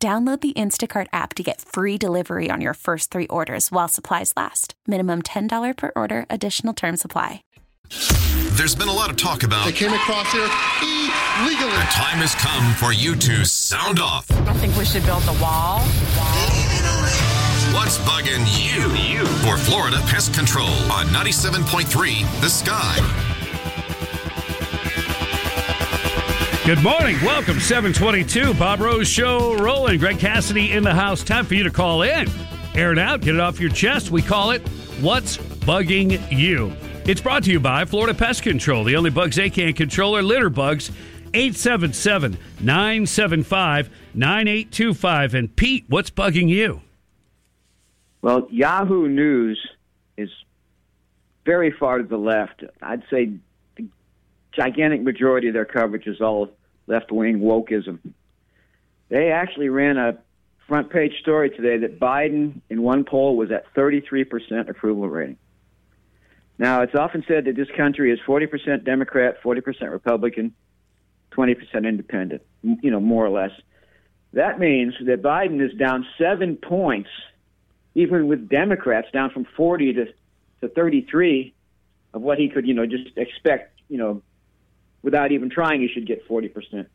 Download the Instacart app to get free delivery on your first three orders while supplies last. Minimum $10 per order, additional term supply. There's been a lot of talk about. They came across here illegally. The time has come for you to sound off. I think we should build the wall. What's bugging you? You for Florida Pest Control on 97.3 The Sky. Good morning. Welcome. 722. Bob Rose Show rolling. Greg Cassidy in the house. Time for you to call in. Air it out. Get it off your chest. We call it What's Bugging You? It's brought to you by Florida Pest Control. The only bugs they can't control are litter bugs. 877 975 9825. And Pete, what's bugging you? Well, Yahoo News is very far to the left. I'd say the gigantic majority of their coverage is all left wing wokeism. They actually ran a front page story today that Biden in one poll was at 33% approval rating. Now, it's often said that this country is 40% Democrat, 40% Republican, 20% independent, you know, more or less. That means that Biden is down seven points, even with Democrats down from 40 to, to 33 of what he could, you know, just expect, you know, without even trying, you should get 40%.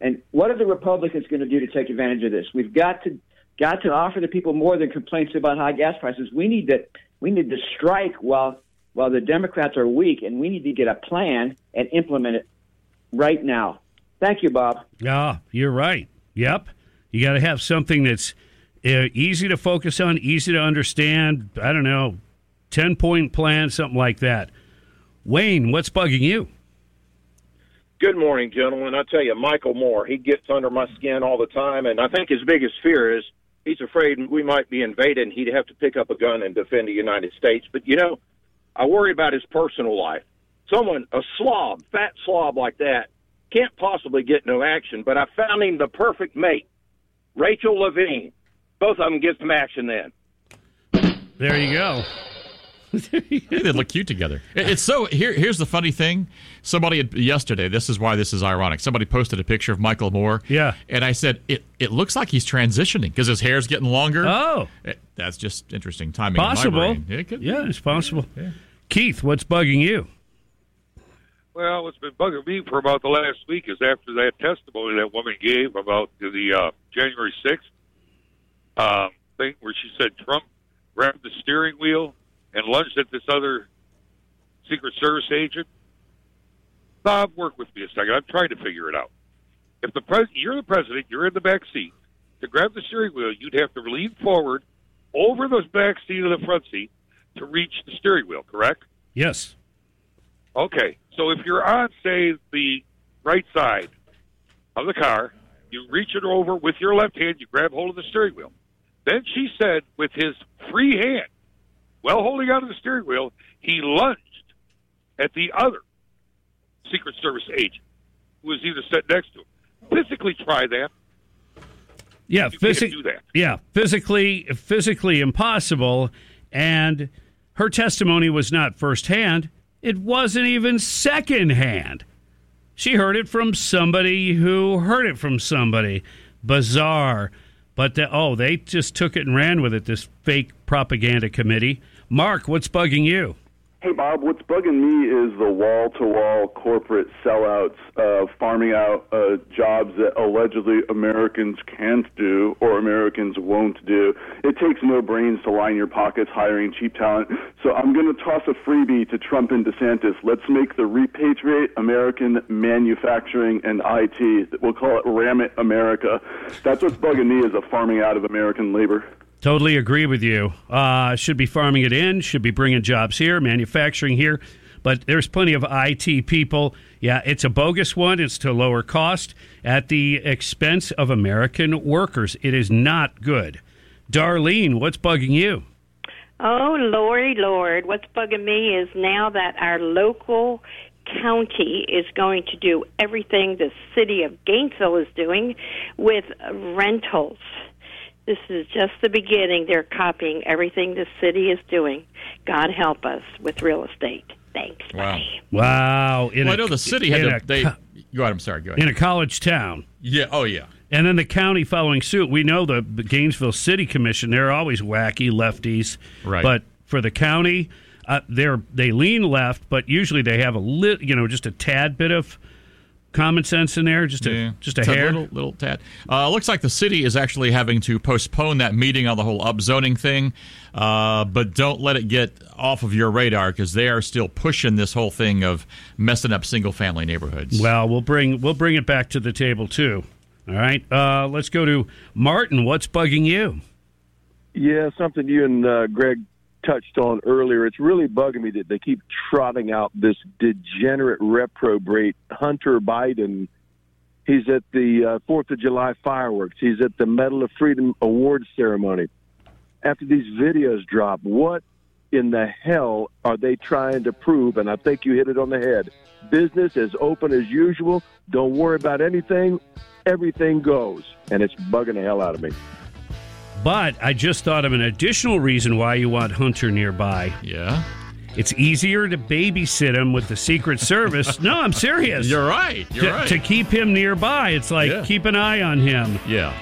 And what are the Republicans going to do to take advantage of this? We've got to got to offer the people more than complaints about high gas prices. We need to we need to strike while while the Democrats are weak, and we need to get a plan and implement it right now. Thank you, Bob. Yeah, you're right. Yep. You got to have something that's uh, easy to focus on, easy to understand. I don't know, 10 point plan, something like that. Wayne, what's bugging you? Good morning, gentlemen. I tell you, Michael Moore, he gets under my skin all the time, and I think his biggest fear is he's afraid we might be invaded and he'd have to pick up a gun and defend the United States. But, you know, I worry about his personal life. Someone, a slob, fat slob like that, can't possibly get no action, but I found him the perfect mate. Rachel Levine. Both of them get some action then. There you go. They look cute together. It's so here. Here's the funny thing. Somebody had, yesterday. This is why this is ironic. Somebody posted a picture of Michael Moore. Yeah, and I said it. It looks like he's transitioning because his hair's getting longer. Oh, it, that's just interesting timing. Possible. It could, yeah, it's possible. Yeah. Keith, what's bugging you? Well, what's been bugging me for about the last week is after that testimony that woman gave about the uh, January sixth uh, thing, where she said Trump grabbed the steering wheel and lunged at this other Secret Service agent. Bob, work with me a second. I'm trying to figure it out. If the pres- you're the president, you're in the back seat. To grab the steering wheel, you'd have to lean forward over the back seat of the front seat to reach the steering wheel. Correct? Yes. Okay. So if you're on, say, the right side of the car, you reach it over with your left hand. You grab hold of the steering wheel. Then she said, with his free hand, well holding onto the steering wheel, he lunged at the other Secret Service agent who was either sitting next to him. Physically try that. Yeah, physically. Yeah, physically, physically impossible. And her testimony was not firsthand; it wasn't even secondhand. She heard it from somebody who heard it from somebody. Bizarre. But the, oh, they just took it and ran with it. This fake propaganda committee. Mark, what's bugging you? Hey, Bob, what's bugging me is the wall to wall corporate sellouts uh, farming out uh, jobs that allegedly Americans can't do or Americans won't do. It takes no brains to line your pockets hiring cheap talent. So I'm going to toss a freebie to Trump and DeSantis. Let's make the repatriate American manufacturing and IT. We'll call it Ram It America. That's what's bugging me is the farming out of American labor. Totally agree with you. Uh, should be farming it in, should be bringing jobs here, manufacturing here. but there's plenty of IT people. Yeah, it's a bogus one. It's to lower cost at the expense of American workers. It is not good. Darlene, what's bugging you? Oh, Lordy Lord. What's bugging me is now that our local county is going to do everything the city of Gainesville is doing with rentals. This is just the beginning. They're copying everything the city is doing. God help us with real estate. Thanks. Wow. Bye. Wow. In well, a- I know the city had to. a They, co- go ahead. I'm sorry. Go ahead. in a college town. yeah. Oh, yeah. And then the county following suit. We know the Gainesville City Commission, they're always wacky lefties. Right. But for the county, uh, they're they lean left, but usually they have a lit, you know, just a tad bit of common sense in there, just a Yeah. just a It's hair. little, little tad. Uh, looks like the city is actually having to postpone that meeting on the whole upzoning thing, uh, but don't let it get off of your radar because they are still pushing this whole thing of messing up single family neighborhoods. Well, we'll bring we'll bring it back to the table too. All right. Uh, let's go to Martin. What's bugging you? Yeah, something you and uh, Greg touched on earlier. It's really bugging me that they keep trotting out this degenerate reprobate Hunter Biden. He's at the uh, Fourth of July fireworks. He's at the Medal of Freedom awards ceremony. After these videos drop, what in the hell are they trying to prove? And I think you hit it on the head. Business as open as usual. Don't worry about anything. Everything goes, and it's bugging the hell out of me. But I just thought of an additional reason why you want Hunter nearby. Yeah. It's easier to babysit him with the Secret Service. no, I'm serious. You're right. You're to, right. to keep him nearby, it's like Yeah. keep an eye on him. yeah.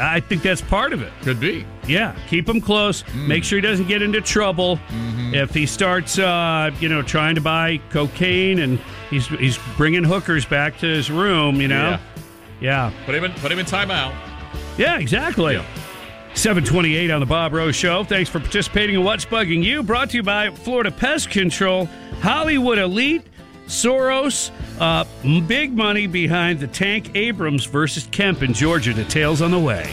I think that's part of it. Could be. Yeah, keep him close. Mm. Make sure he doesn't get into trouble. Mm-hmm. If he starts, uh, you know, trying to buy cocaine and he's he's bringing hookers back to his room, you know. Yeah, Put him in. Put him in timeout. yeah, exactly. Yeah. 728 on the Bob Rose Show. Thanks for participating in What's Bugging You. Brought to you by Florida Pest Control, Hollywood Elite, Soros, uh, big money behind the Tank Abrams versus Kemp in Georgia. Details on the way.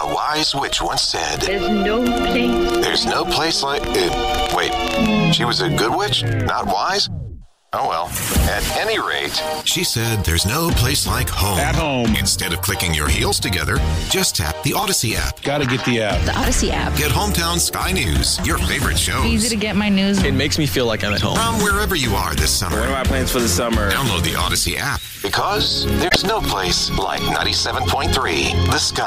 A wise witch once said, There's no place. There's no place like. Uh, wait, she was a good witch? Not wise? Oh well. At any rate, she said there's no place like home. At home. Instead of clicking your heels together, just tap the Odyssey app. Gotta get the app. The Odyssey app. Get Hometown Sky News, your favorite shows. Easy to get my news. It makes me feel like I'm at home. From wherever you are this summer. What are my plans for the summer? Download the Odyssey app. Because there's no place like 97.3 The Sky.